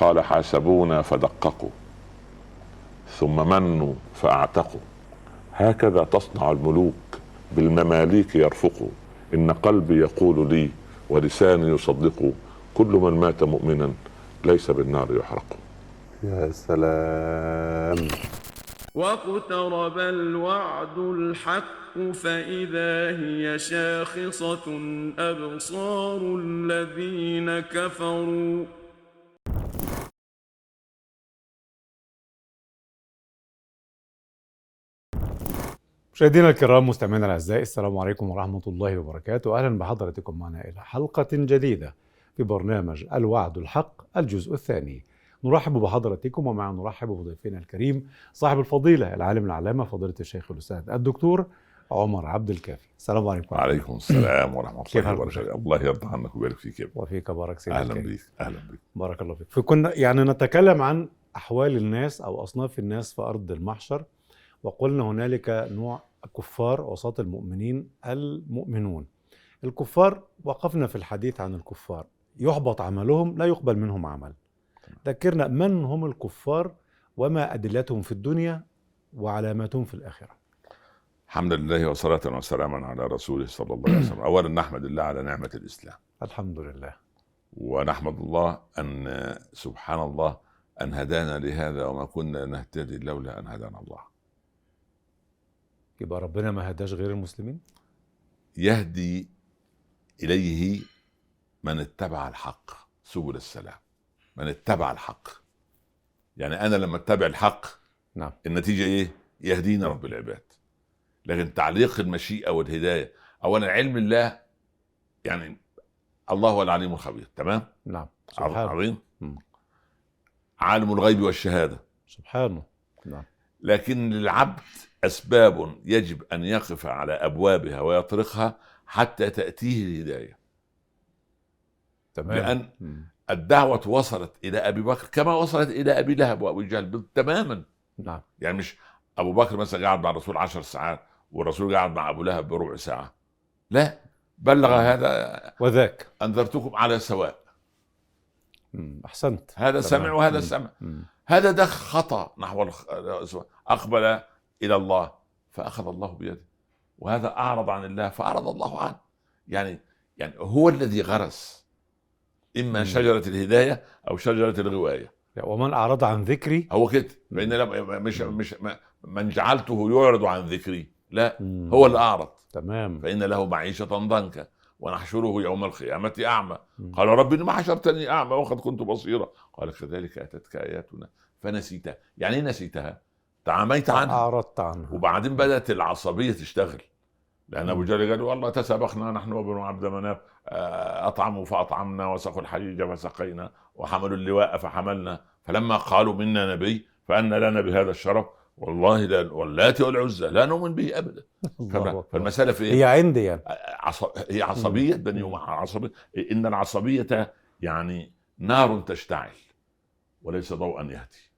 قال حاسبونا فدققوا ثم منوا فأعتقوا. هكذا تصنع الملوك بالمماليك يرفقوا. إن قلبي يقول لي ولساني يصدق كل من مات مؤمنا ليس بالنار يحرق. يا سلام. واقترب الوعد الحق فإذا هي شاخصة أبصار الذين كفروا. مشاهدينا الكرام مستمعينا الأعزاء السلام عليكم ورحمة الله وبركاته. أهلا بحضراتكم معنا إلى حلقة جديدة في برنامج الوعد الحق الجزء الثاني. نرحب بحضراتكم ومع نرحب بضيفنا الكريم صاحب الفضيلة العالم العلامة فضيلة الشيخ الأستاذ الدكتور عمر عبد الكافي. السلام عليكم. وعليكم السلام ورحمة الله وبركاته؟ الله يرضى عنك ويبارك فيك يا. وفيك بارك سيدي أهلا. بك أهلا بك بارك الله فيك. فكنا يعني نتكلم عن أحوال الناس أو أصناف الناس في أرض المحشر. وقلنا هنالك نوع كفار وسط المؤمنين المؤمنون. الكفار وقفنا في الحديث عن الكفار. يحبط عملهم لا يقبل منهم عمل. ذكرنا من هم الكفار وما أدلتهم في الدنيا وعلاماتهم في الآخرة. الحمد لله وصلاة وسلاما على رسوله صلى الله عليه وسلم. أولا نحمد الله على نعمة الإسلام. الحمد لله. ونحمد الله أن سبحان الله أن هدانا لهذا وما كنا نهتدي لولا أن هدانا الله. يبقى ربنا ما هداش غير المسلمين؟ يهدي إليه من اتبع الحق سبل السلام. من اتبع الحق. يعني أنا لما أتبع الحق نعم. النتيجة إيه؟ يهدينا رب العباد. لكن تعليق المشيئة والهداية أولا علم الله يعني الله هو العليم الخبير تمام؟ نعم. سبحانه عظيم. عالم الغيب والشهادة. سبحانه نعم. لكن للعبد أسباب يجب أن يقف على أبوابها ويطرقها حتى تأتيه الهداية تمام لأن. الدعوة وصلت إلى أبي بكر كما وصلت إلى أبي لهب وأبي جهل تماما نعم يعني مش أبو بكر مثلا قاعد مع الرسول عشر ساعات والرسول قاعد مع أبو لهب بربع ساعة لا بلغ هذا وذاك أنذرتكم على سواء مم. أحسنت هذا. سمع وهذا. سمع. هذا ده خطأ نحو. أقبل إلى الله فأخذ الله بيده. وهذا أعرض عن الله فأعرض الله عنه. يعني يعني هو الذي غرس إما. شجرة الهداية أو شجرة الغواية. ومن أعرض عن ذكري؟ هو كده. لم مش مش من جعلته يعرض عن ذكري. لا. هو اللي أعرض. تمام. فإن له معيشة ضنكا. ونحشره يوم القيامة أعمى. قال رب لما حشرتني أعمى وقد كنت بصيرا. قال كذلك أتتك آياتنا فنسيتها. يعني إيه نسيتها؟ تعاميت عنها. اعرضت عنها. وبعدين بدأت العصبية تشتغل. لأن أبو. جهل قال والله تسابقنا نحن وبنو عبد مناف آه، أطعموا فأطعمنا وسقوا الحجيج فسقينا وحملوا اللواء فحملنا. فلما قالوا منا نبي فأن لنا بهذا الشرف والله لا واللاتي والعزى لا نؤمن به أبدا الله فالم- أكبر. فالمسألة في إيه؟ هي عندي يعني عص... هي عصبية بني. أمية عصبية إن العصبية يعني نار تشتعل وليس ضوءا يهدي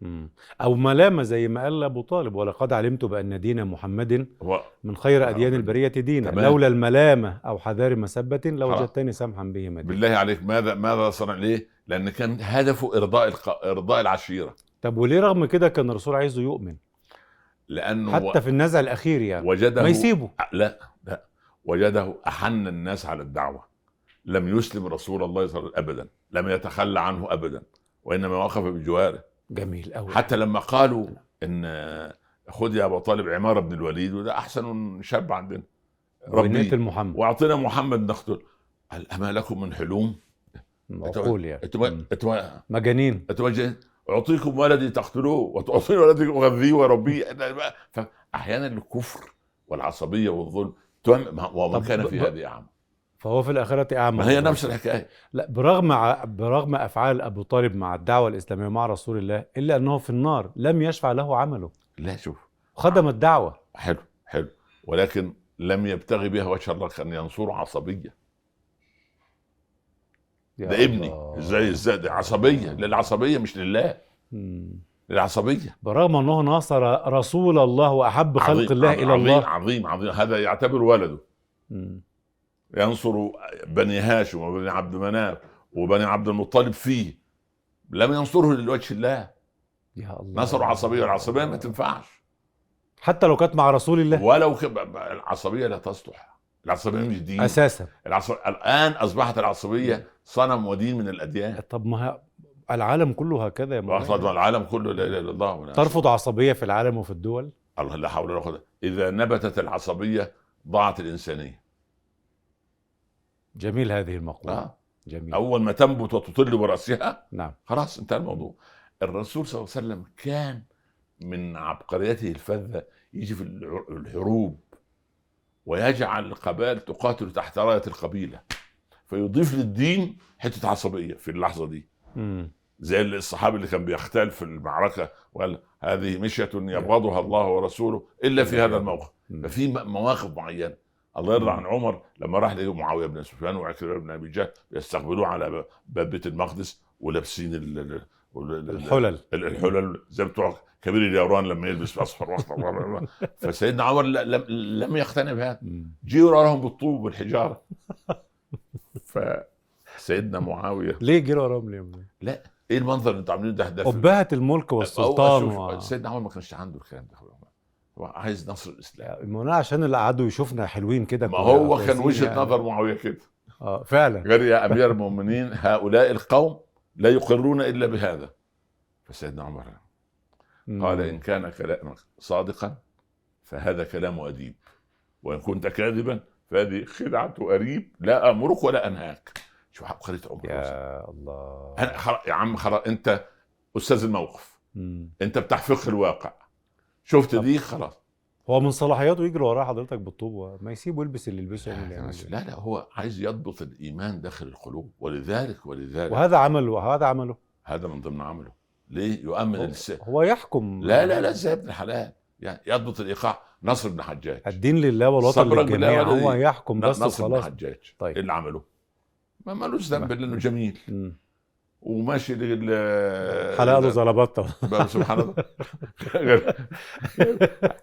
مم. أو ملامه زي ما قال أبو طالب ولقد علمت بأن دين محمد هو من خير. أديان البرية دينا. لولا الملامه أو حذار مسبة. لوجدتني سمحا به مدينا بالله عليك ماذا ماذا صنع ليه؟ لأن كان هدفه إرضاء الق... إرضاء العشيرة طب وليه رغم كده كان الرسول عايزه يؤمن؟ لأنه حتى في النزع الأخير يعني. وجده ما يسيبه. لا لا. وجده أحن الناس على الدعوة. لم يسلم رسول الله صلى الله عليه وسلم أبدا. لم يتخلى عنه أبدا. وإنما وقف بجواره. جميل قوي حتى لما قالوا إن خذ يا أبو طالب عماره بن الوليد وده أحسن شاب عندنا. ربي. محمد وأعطينا محمد نقتل. قال أما لكم من حلوم؟ عقول يعني. أنتم مم. أنتم مجانين أعطيكم ولدي تقتلوه وتعطوني ولدي أغذيه وأربيه. فاحيانا الكفر والعصبية والظلم تم- ما- ومن طب كان في هذه أعمى. فهو في الآخرة أعمى. ما هي نفس الحكاية. لا برغم برغم أفعال أبو طالب مع الدعوة الإسلامية مع رسول الله إلا أنه في النار لم يشفع له عمله. لا شوف. خدم الدعوة. حلو حلو. ولكن لم يبتغي بها وجه الله كان ينصر عصبية. يا ده ابني. إزاي إزاي؟ ده عصبية للعصبية مش لله. مم. للعصبية. برغم أنه ناصر رسول الله وأحب خلق عظيم- الله عظيم- إلى الله. عظيم عظيم هذا يعتبر ولده. مم. ينصر بني هاشم وبني عبد مناف وبني عبد المطلب فيه. لم ينصره لوجه الله. يا الله. نصروا عصبية العصبية ما تنفعش. حتى لو كانت مع رسول الله. ولو. العصبية لا تصلح. العصبية مش دين أساسا. العصب... الآن أصبحت العصبية صنم ودين من الأديان. طب ما العالم كله هكذا يا مولانا العالم كله لا إله إلا الله. ترفض عصبية في العالم وفي الدول؟ الله لا حول ولا قوة. إذا نبتت العصبية ضاعت الإنسانية. جميل هذه المقولة. آه. جميل. أول ما تنبت وتطل برأسها نعم. خلاص انتهى الموضوع. الرسول صلى الله عليه وسلم كان من عبقريته الفذة يجي في الحروب. ويجعل القبائل تقاتل تحت راية القبيلة فيضيف للدين حتة عصبية في اللحظة دي مم. زي الصحابي اللي كان بيختال في المعركة وقال هذه مشية يبغضها الله ورسوله إلا في هذا الموقف. ففي مواقف معينة الله يرضى عن عمر لما راح لقى معاوية بن سفيان وعكرمة بن أبي جهل يستقبلوه على باب بيت المقدس ولابسين الحلل. ال- الحلل زي بتوع كبير اليوران لما يلبس أصفر وأخضر فسيدنا عمر لم, لم يقتنع بهذا. مم. جي وراهم بالطوب والحجارة. فسيدنا معاوية. ليه جرى وراهم ليه؟ لا إيه المنظر اللي أنتوا عاملينه ده؟ ده أبهة الملك والسلطان و... سيدنا عمر ما كانش عنده الكلام ده هو عايز نصر الإسلام. مولانا عشان اللي قعدوا يشوفنا حلوين كده ما هو كان وجهة يعني. نظر معاوية كده. آه فعلا. قال يا أمير المؤمنين هؤلاء القوم لا يقرون إلا بهذا. فسيدنا عمر. قال إن كان كلامك صادقا فهذا كلام أديب. وإن كنت كاذبا فهذه خدعة أريب لا أمرك ولا أنهاك. شوف عبقرية عمر يا الله. أنا خلاص يا عم خلاص أنت أستاذ الموقف. مم. أنت بتاع فقه الواقع. شفت. دي؟ خلاص. هو من صلاحياته يجري وراه حضرتك بالطوب و- ما يسيبه يلبس اللي يلبسه يعمل اللي يعمله. لا لا هو عايز يضبط الإيمان داخل القلوب ولذلك ولذلك وهذا عمله وهذا عمله هذا من ضمن عمله ليه يؤمن هو-. هو يحكم لا لا لا زي ابن الحلال يعني يضبط الإيقاع نصر بن حجاج الدين لله والوطن للجميع هو؟ يحكم بس نصر بن حجاج طيب. إيه اللي عمله؟ ما مالوش ذنب لأنه جميل مم. وماشي لل حلاله زلبطه سبحان الله.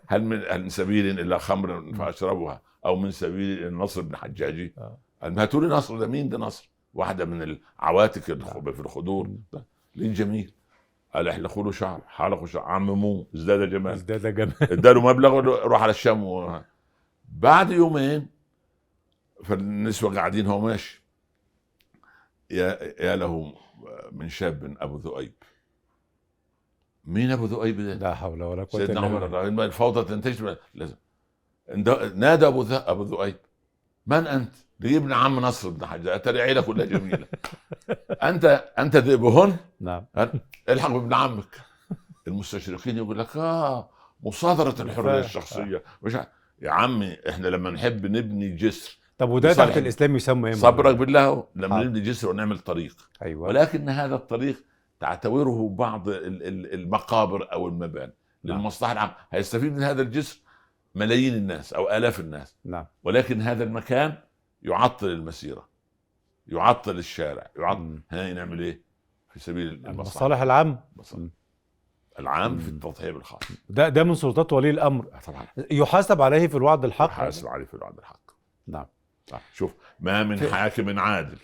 هل من هل من سبيل الا خمر فاشربها أو من سبيل النصر بن حجاجي؟ آه. هاتوا لي نصر؟ ده مين ده نصر؟ واحدة من العواتق الخ- في الخدور. ليه جميل؟ قال احلقوا له شعر حلقوا شعر. عمموه ازداد جمال. ازداد جمال. اداله مبلغ له روح على الشام و... بعد يومين فالنسوة قاعدين هو ماشي. يا يا له من شاب أبو ذؤيب. مين أبو ذؤيب ده؟ لا حول ولا قوة سيدنا إلا عمر الفوضى تنتشر لازم. نادى أبو أبو ذؤيب. من أنت؟ دي ابن عم نصر بن حجاج اترى عيله كلها جميلة. انت أنت ذئبهن؟ نعم. الحق بابن عمك. المستشرقين يقول لك آه مصادرة الحرية الشخصية. مش يا عمي إحنا لما نحب نبني جسر طب وده تحت الإسلام يسمى إيه؟ صبرك بالله لما حاضر. نبني جسر ونعمل طريق. أيوه. ولكن هذا الطريق تعتبره بعض ال- ال- المقابر أو المباني نعم. للمصلحة العامة. هيستفيد من هذا الجسر ملايين الناس أو آلاف الناس. نعم. ولكن هذا المكان يعطل المسيرة يعطل الشارع يعطل. هنا نعمل إيه؟ في سبيل المصالح العام. مم. العام في مم. التضحية بالخاص. ده ده من سلطات ولي الأمر. آه طبعا. يحاسب عليه في الوعد الحق؟ حاسب عليه في الوعد الحق. نعم. صح. شوف ما من حاكم عادل.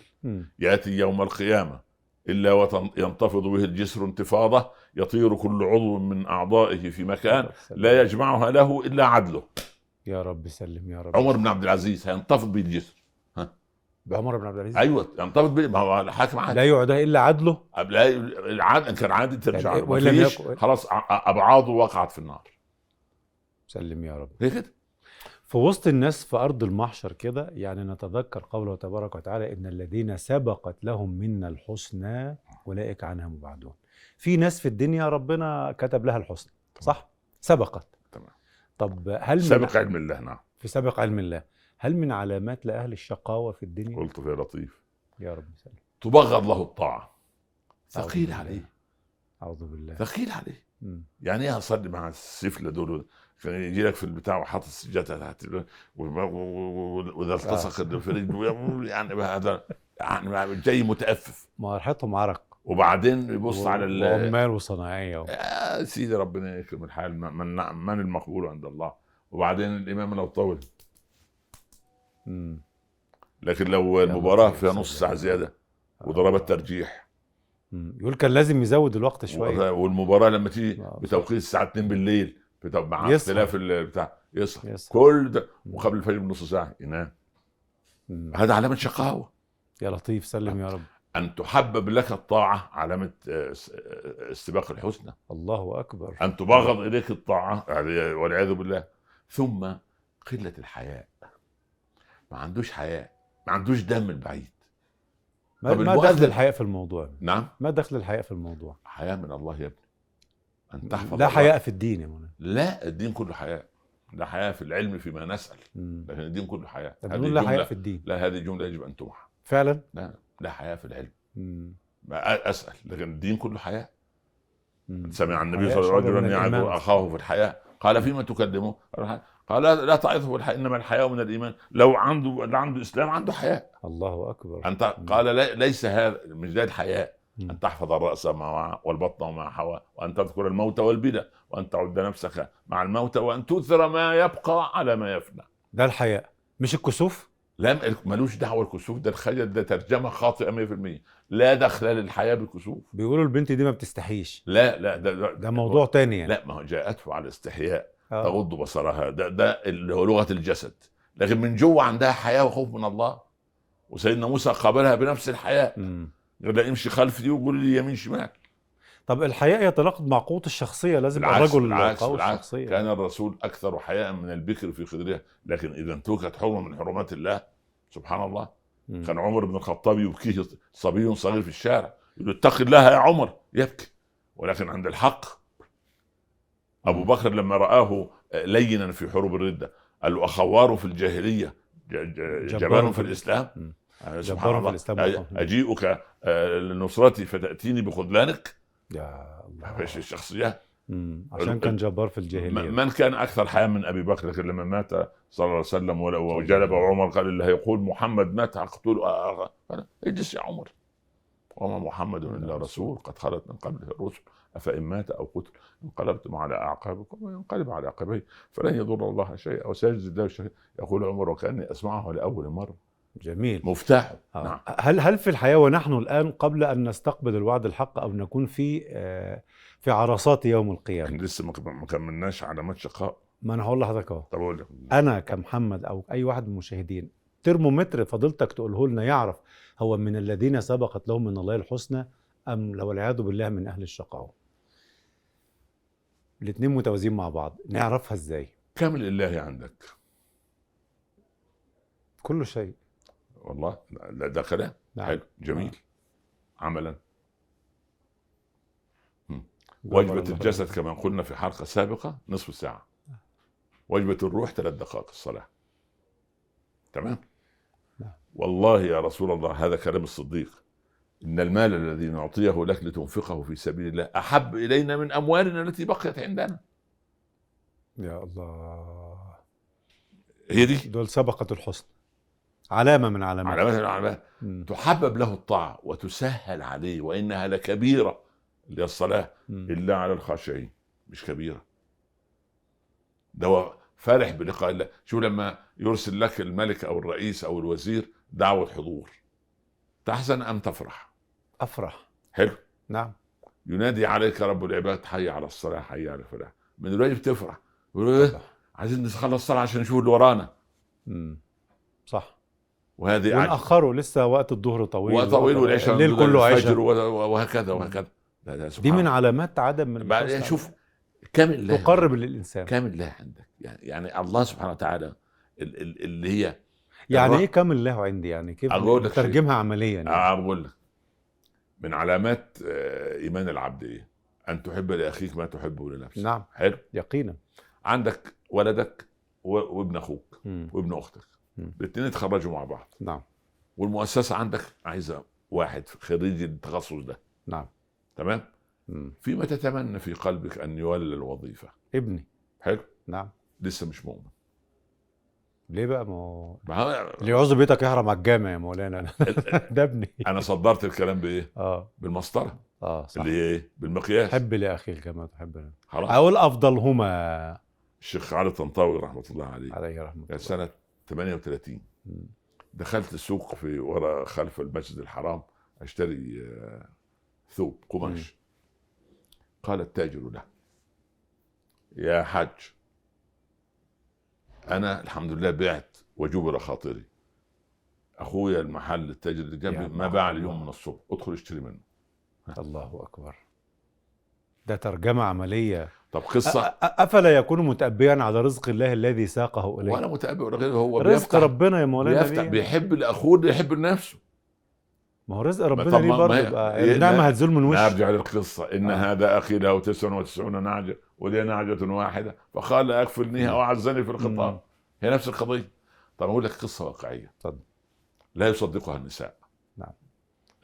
ياتي يوم القيامة إلا وينتفض به الجسر انتفاضة يطير كل عضو من أعضائه في مكان لا يجمعها له إلا عدله. يا رب سلم يا رب. عمر بن عبد العزيز هينتفض به الجسر. بعمر بن عبد العزيز؟ أيوه ينتفض به ما هو الحاكم عادل. لا يعدى إلا عدله؟ لا العاد إن كان عادل ترجع. يعني يكن- خلاص ابعاضه وقعت في النار. سلم يا رب. هي كده؟ في وسط الناس في أرض المحشر كده يعني نتذكر قوله تبارك وتعالى إن الذين سبقت لهم منا الحسنى أولئك عنها مبعدون. في ناس في الدنيا ربنا كتب لها الحسنى صح؟ سبقت. تمام. طب هل من سابق علم الله نعم. في سابق علم الله هل من علامات لأهل الشقاوة في الدنيا؟ قلت في لطيف. يا رب سلم تبغض له الطاعة. أعوذ ثقيل. عليه. أعوذ بالله. ثقيل عليه. يعني إيه أصلي مع السفلة دول؟ كان يجي لك في البتاع وحاطط السجادة تحت و- و- و- وإذا التصق الفريج يعني هذا يعني جاي متأفف. ما ريحتهم عرق. وبعدين يبص على ال- وعمال وصناعية. و... يا سيدي ربنا يكرم الحال من من المقبول عند الله. وبعدين الإمام لو طول. مم. لكن لو المباراة فيها نص. ساعة زيادة وضربت ترجيح. مم. يقول كان لازم يزود الوقت شوية. والمباراة لما تيجي آه. بتوقيت الساعة 2 بالليل بتبقى مع. اختلاف ال- بتاع يصحى يصحى. كل ده وقبل الفجر بنص ساعة ينام. هذا علامة شقاوة. يا لطيف سلم يا رب. أن تحبب لك الطاعة علامة آه، س- آه، استباق الحسنى. الله أكبر. أن تبغض إليك الطاعة يعني والعياذ بالله. ثم قلة الحياء. ما عندوش حياء ما عندوش دم البعيد. ما, طب ما دخل الحياء في الموضوع؟ نعم. ما دخل الحياء في الموضوع؟ حياء من الله يا ابني. أن تحفظ لا. حياء في الدين يا مولانا. لا الدين كله حياء. لا حياء في العلم فيما نسأل. لكن الدين كله حياء. هذه لا حياء في الدين. لا هذه جمله يجب أن تمحى فعلا؟ لا لا حياء في العلم. مم. ما أسأل. لكن الدين كله حياء. سمع النبي صلى الله عليه وسلم يعظ الإيمان. أخاه في الحياء. قال فيما تكلمه؟ قال لا, تعظه الحياء. إنما الحياء من الإيمان. لو عنده عنده إسلام عنده حياء. الله أكبر. أنت قال لا ليس هذا مش ده الحياء أن تحفظ الرأس ما وعى والبطن ما حوى وأن تذكر الموت والبلى وأن تعد نفسك مع الموت وأن تؤثر ما يبقى على ما يفنى. ده الحياء. مش الكسوف؟ لم ملوش دعوة الكسوف ده الخجل ده ترجمة خاطئة 100% لا دخل للحياة بالكسوف. بيقولوا البنت دي ما بتستحيش. لا لا ده ده, ده موضوع تاني يعني. لا ما هو جاءته على الاستحياء آه. تغض بصرها. ده ده اللي هو لغة الجسد. لكن من جوه عندها حياة وخوف من الله. وسيدنا موسى قابلها بنفس الحياة. مم. لها امشي خلفي وقول لي يمين شمال. طب الحياء يتناقض مع قوة الشخصية لازم بالعكس الرجل بالعكس قوي بالعكس الشخصية. كان الرسول أكثر حياء من البكر في خدرها لكن إذا انتهكت حرمة من حرمات الله سبحان الله. مم. كان عمر بن الخطاب يبكيه صبي صغير في الشارع يقول اتق الله يا عمر يبكي. ولكن عند الحق أبو بكر لما رآه لينا في حروب الردة قال له اخوار في جبار جبان في في الإسلام سبحان في الله. أجيئك آه، لنصرتي فتأتيني بخذلانك. يا الله. الشخصية. مم. عشان كان جبار في الجاهلية. م- من كان أكثر حياء من أبي بكر لكن لما مات صلى الله عليه وسلم ول- وجلب عمر قال اللي هيقول محمد مات اقتله آه، آه. اجلس يا عمر. وما محمد إلا رسول. قد خلت من قبله الرسل. أفإن مات أو قتل انقلبتم على اعقابكم وينقلب على عقبيه فلن يضر الله شيئا وسيجزي الله يقول عمر وكأني أسمعه لأول مرة. جميل. مفتاحه آه. نعم. هل هل في الحياة ونحن الآن قبل أن نستقبل الوعد الحق أو نكون في آه، في عرصات يوم القيامة؟ إحنا لسه ما كملناش علامات شقاء. ما أنا هقول لحضرتك أهو. طب أقول لك أنا كمحمد أو أي واحد من المشاهدين ترمومتر فضيلتك تقوله لنا يعرف هو من الذين سبقت لهم من الله الحسنى أم لو والعياذ بالله من أهل الشقاوة الاثنين متوازيين مع بعض. نعرفها إزاي؟ كم لله عندك. كل شيء. والله. ده, ده كلام نعم. حلو. جميل. عملا. جبر وجبة. الجسد كما قلنا في حلقة سابقة نصف ساعة. وجبة الروح ثلاث دقائق الصلاة. تمام؟ نعم. والله يا رسول الله هذا كلام الصديق. إن المال الذي نعطيه لك لتنفقه في سبيل الله أحب إلينا من أموالنا التي بقيت عندنا. يا الله. هي دي؟ دول سبقت الحسن. علامة من علامات. علامات من العلامات مم. تحبب له الطاعة وتسهل عليه وإنها لكبيرة اللي هي الصلاة. إلا على الخاشعين مش كبيرة. ده هو فرح بلقاء الله. شو لما يرسل لك الملك أو الرئيس أو الوزير دعوة حضور. تحزن أم تفرح؟ أفرح. حلو. نعم. ينادي عليك رب العباد حي على الصلاة حي على الفلاح. من دلوقتي بتفرح يقول إيه عايزين نخلص الصلاة عشان نشوف اللي ورانا. صح. وهذه ونأخروا لسه وقت الظهر طويل وطويل والعشاء الليل كله عشاء وهكذا وهكذا لا لا دي من. علامات عدم من بعد الحسن. شوف كم الله تقرب للإنسان كم الله عندك يعني يعني الله سبحانه وتعالى ال- ال- اللي هي يعني إيه كامل الله عندي يعني كيف. ترجمها عمليا يعني. آه بقول لك من علامات آه، إيمان العبد إيه؟ أن تحب لأخيك ما تحبه لنفسك نعم حلو يقينا عندك ولدك وابن أخوك. وابن أختك. الاثنين يتخرجوا مع بعض. نعم. والمؤسسة عندك عايزة واحد خريج التخصص ده. نعم. تمام؟ مم. فيما تتمنى في قلبك أن يولى الوظيفة. ابني. حلو. نعم. لسه مش مؤمن. ليه بقى؟ ما هو اللي يعوز بيتك يحرم على الجامع يا مولانا. ده ابني. أنا صدرت الكلام بإيه؟ آه. بالمسطرة. آه صح. اللي هي إيه؟ بالمقياس. حب لاخيك كما تحب خلاص. أو الافضلهما الشيخ علي الطنطاوي رحمة الله عليه. عليه رحمة الله. سنة 38 مم. دخلت السوق في ورا خلف المسجد الحرام أشتري آه، ثوب قماش. قال التاجر له يا حاج أنا الحمد لله بعت وجبر خاطري. أخويا المحل التاجر اللي جنبي ما. باع اليوم من الصبح ادخل اشتري منه. الله أكبر. ده ترجمة عملية. طب قصة؟ أفلا يكون متأبيا على رزق الله الذي ساقه إليه؟ ولا غيره هو رزق ربنا يا مولانا بيفتح؟ بيحب لاخوه اللي يحب لنفسه ما هو رزق ربنا ليه برضه؟ النعمه لا- هتزول من وش نرجع للقصة. إن آه. هذا أخي له 99 نعجة ولي نعجة واحدة. فقال أكفلنيها وأعزني في الخطاب. هي نفس القضية. طب أقول لك قصة واقعية. اتفضل. لا يصدقها النساء.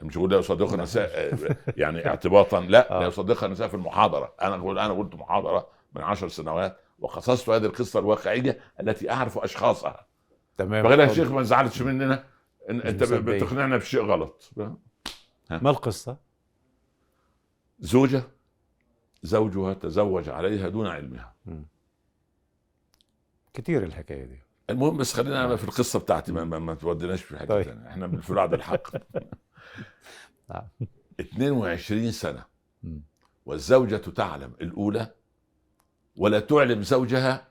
مش بقول لا يصدقها. النساء آه، يعني اعتباطا لا آه. لا يصدقها النساء في المحاضرة أنا أقول أنا قلت محاضرة من عشر سنوات وقصصت هذه القصة الواقعية التي أعرف أشخاصها تمام فقال يا. شيخ ما زعلتش مننا إن مصدقين. بتقنعنا بشيء غلط ما القصة؟ زوجة زوجها تزوج عليها دون علمها كتير الحكاية دي المهم بس خلينا أنا في القصة بتاعتي ما, ما, توديناش في حتة طيب. إحنا عبد الحق. 22 سنة. مم. والزوجة تعلم الأولى ولا تعلم زوجها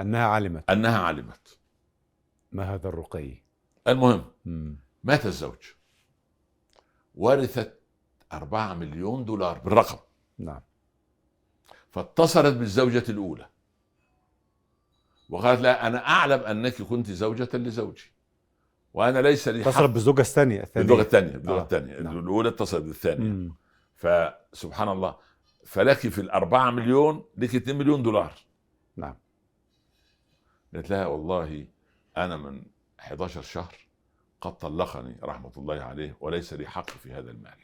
أنها علمت. أنها علمت. ما هذا الرقي؟ المهم مم. مات الزوج. ورثت 4 مليون دولار بالرقم. نعم. فاتصلت بالزوجة الأولى وقالت لها أنا أعلم أنك كنت زوجة لزوجي. وأنا ليس لي حق. اتصلت بالزوجة الثانية الثانية. باللغة الثانية باللغة آه، الثانية. نعم. الأولى اتصلت بالثانية. مم. فسبحان الله. فلك في الأربعة مليون لك 2 مليون دولار. نعم. قالت لها والله أنا من 11 شهر قد طلقني رحمة الله عليه وليس لي حق في هذا المال.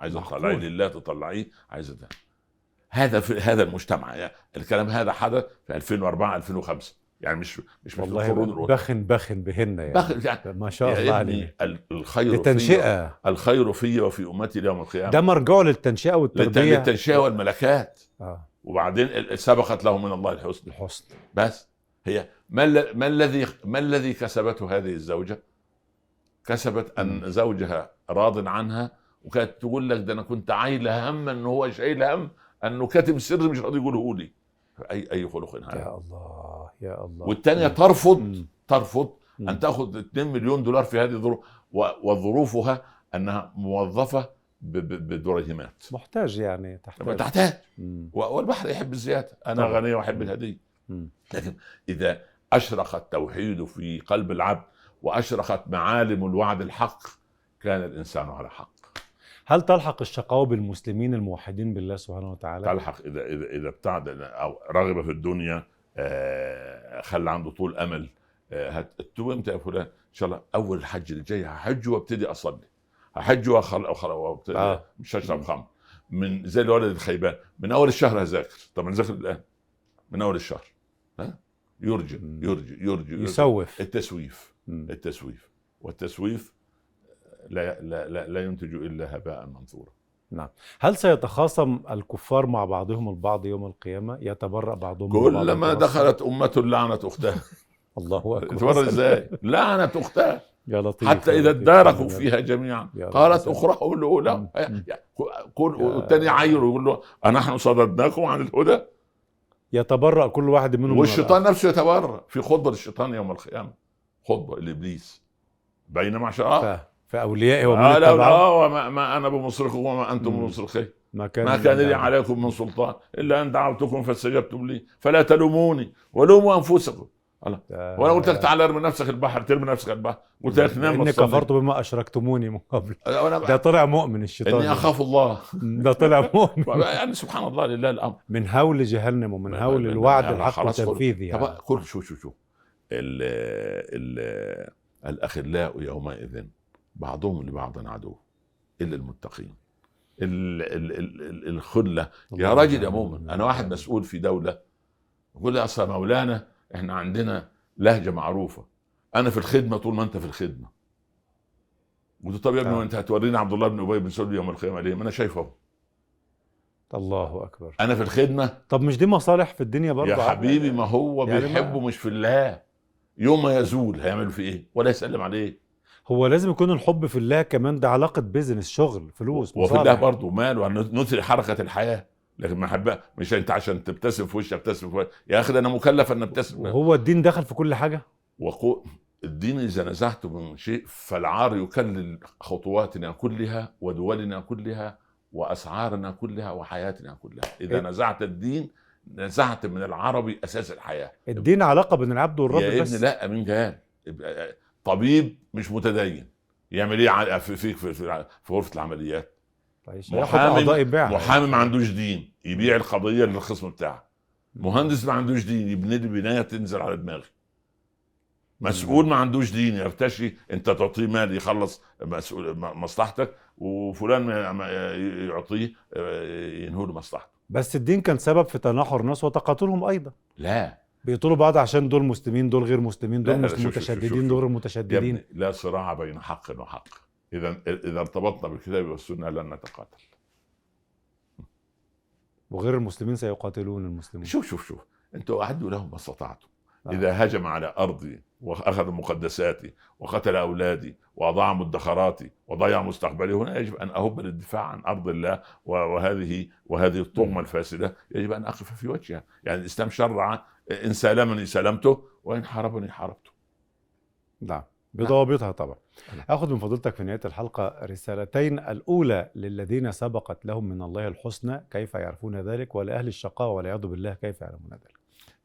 معقول. تطلعيه لله تطلعيه. عايزة ده. هذا في هذا المجتمع يعني الكلام هذا حدث في 2004 2005 يعني مش مش القرون والله الأولى. بخن بخن بهن يعني. بخ- يعني ما شاء الله عليه ال- الخير في الخير في وفي أمتي يوم القيامة. ده مرجعه للتنشئة للت- والتربية. للتنشئة والملكات. آه. وبعدين سبقت له من الله الحسنى. الحسن بس هي ما, ما الذي ما الذي كسبته هذه الزوجة؟ كسبت أن زوجها راض عنها وكانت تقول لك ده أنا كنت عايله هم إن هو شايل هم أنه كاتم سر مش راضي يقوله لي. أي أي خلق هذا يا الله يا الله. والثانيه ترفض مم. ترفض مم. ان تأخذ 2 مليون دولار في هذه الظروف وظروفها أنها موظفة بدرهمات محتاج يعني تحتاج. تحتاج. والبحر يحب الزيادة. أنا طبعا. غني وأحب الهديه. لكن إذا اشرق التوحيد في قلب العبد واشرقت معالم الوعد الحق كان الإنسان على حق. هل تلحق الشقاوة بالمسلمين الموحدين بالله سبحانه وتعالى؟ تلحق إذا إذا إذا ابتعد أو رغب في الدنيا آه، خلى عنده طول أمل آه، هتتوب إمتى يا فلان؟ إن شاء الله أول الحج اللي جاي هحج وأبتدي أصلي هحج وأخل- وأخل- وأبتدي آه. مش هشرب خمر من زي الولد الخيبان من أول الشهر هذاكر طب نذاكر الآن من أول الشهر ها يرجع مم. يرجع يرجع, يرجع. يسوف التسويف مم. التسويف والتسويف لا لا لا, لا ينتج إلا هباء منثورا. هل سيتخاصم الكفار مع بعضهم البعض يوم القيامة؟ يتبرأ بعضهم كلما؟ دخلت أمة لعنت أختها. الله أكبر. إزاي؟ لعنت أختها. يا لطيف حتى لطيف. اداركوا فيها جميعا. قالت لاولى مم. كل والثاني عير ويقول له أنحن صددناكم عن الهدى. يتبرأ كل واحد منهم من والشيطان نفسه يتبرر في خطبة للشيطان يوم القيامة. خطبة لإبليس. بينما شاء الآخر. ف- فأوليائه ومن آه لا وما ما أنا بمصرخكم وما أنتم. بمصرخي ما كان ما كان لي يعني. عليكم من سلطان. إلا أن دعوتكم فاستجبتم لي. فلا تلوموني ولوموا أنفسكم. آه، وأنا قلت لك تعالى ارمي نفسك البحر ترمي نفسك البحر. قلت لك نام وتصلي. كفرت بما أشركتموني من قبل. أنا ده طلع مؤمن الشيطان إني أخاف الله. ده طلع مؤمن. يعني سبحان الله لله الأمر. من هول جهنم ومن هول الوعد الحق كل- وتنفيذه طب يعني. كل شو شو شو ال ال الأخلاء يومئذ بعضهم لبعض عدو. إلا المتقين. ال ال ال ال الخلة. يا راجل يا. مؤمن أنا واحد مسؤول في دولة. يقول لي أصل مولانا إحنا عندنا لهجة معروفة. أنا في الخدمة طول ما أنت في الخدمة. قلت طب يا ابني آه. وأنت هتوريني عبد الله بن أبي بن سلول يوم القيامة ليه؟ ما أنا شايفه. الله أكبر. أنا في الخدمة. طب مش دي مصالح في الدنيا برضه؟ يا حبيبي ما هو يعني ما- بيحبه مش في الله. يوم ما يزول هيعمل فيه إيه؟ ولا يسلم عليه. هو لازم يكون الحب في الله كمان ده علاقة بيزنس شغل فلوس وفي. الله برضه مال ونثري حركة الحياة. لكن محبه مش انت عشان تبتسم في وشي ابتسم في وشي يا أخي أنا مكلف ان أبتسم. وهو الدين دخل في كل حاجة؟ وقو الدين إذا نزعت من شيء فالعار يكلل خطواتنا كلها ودولنا كلها وأسعارنا كلها وحياتنا كلها. إذا إيه؟ نزعت الدين نزعت من العربي أساس الحياة. الدين علاقة بين العبد والرب يا بس. ابني لا مين يبقى طبيب مش متدين. يعمل إيه في في في, في, في غرفة العمليات؟ محامي محامي ما عندوش دين يبيع القضية للخصم بتاعه. مهندس ما عندوش دين يبني لي بناية تنزل على دماغي. مسؤول ما عندوش دين يرتشي انت تعطيه مال يخلص مسؤول مصلحتك وفلان يعطيه آه، ينهوا له مصلحته. بس الدين كان سبب في تناحر ناس وتقاتلهم أيضا. لا. بيقتلوا بعض عشان دول مسلمين دول غير مسلمين دول شوف- متشددين. دول متشددين. لا صراع بين حق وحق. إذا إذا ارتبطنا بالكتاب والسنة لن نتقاتل. وغير المسلمين سيقاتلون المسلمين شوف شوف شوف. أنتوا أعدوا لهم ما استطعتم. آه. إذا هجم على أرضي وأخذ مقدساتي وقتل أولادي وأضاع مدخراتي وضيع مستقبلي هنا يجب أن أهب للدفاع عن أرض الله وهذه وهذه الطغمة الفاسدة يجب أن أقف في وجهها. يعني الإسلام شرع إن سالمني سلمته وإن حاربني حاربته. نعم. بضوابطها طبعا. نعم. آخذ من فضيلتك في نهاية الحلقة رسالتين. الأولى للذين سبقت لهم من الله الحسنى كيف يعرفون ذلك؟ ولأهل الشقاء والعياذ بالله كيف يعلمون ذلك؟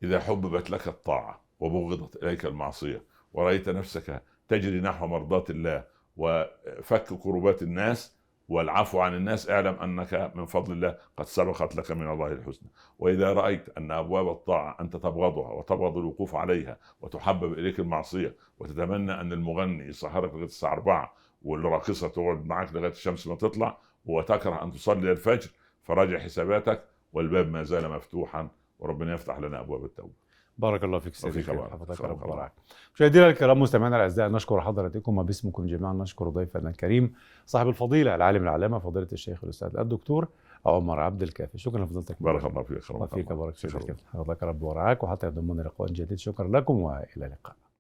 إذا حببت لك الطاعة وبغضت إليك المعصية ورأيت نفسك تجري نحو مرضاة الله وفك كربات الناس والعفو عن الناس اعلم أنك من فضل الله قد سبقت لك من الله الحسنى. وإذا رأيت أن أبواب الطاعة أنت تبغضها وتبغض الوقوف عليها وتحبب إليك المعصية وتتمنى أن المغني يسهرك لغاية الساعة 4 والراقصة تقعد معك لغاية الشمس ما تطلع وتكره أن تصلي الفجر فراجع حساباتك والباب ما زال مفتوحا وربنا يفتح لنا أبواب التوبة. بارك الله فيك سيدي. بارك. حفظك رب الله. ورعاك مشاهدينا الكرام مستمعينا الأعزاء نشكر حضراتكم وباسمكم جميعا نشكر ضيفنا الكريم صاحب الفضيلة العالم العلامة فضيلة الشيخ الأستاذ الدكتور عمر عبد الكافي شكرا لفضيلتك بارك الله فيك الله فيك بارك. فيك حفظك رب ورعاك وحتى يضمنا لقاء جديد شكرا لكم وإلى اللقاء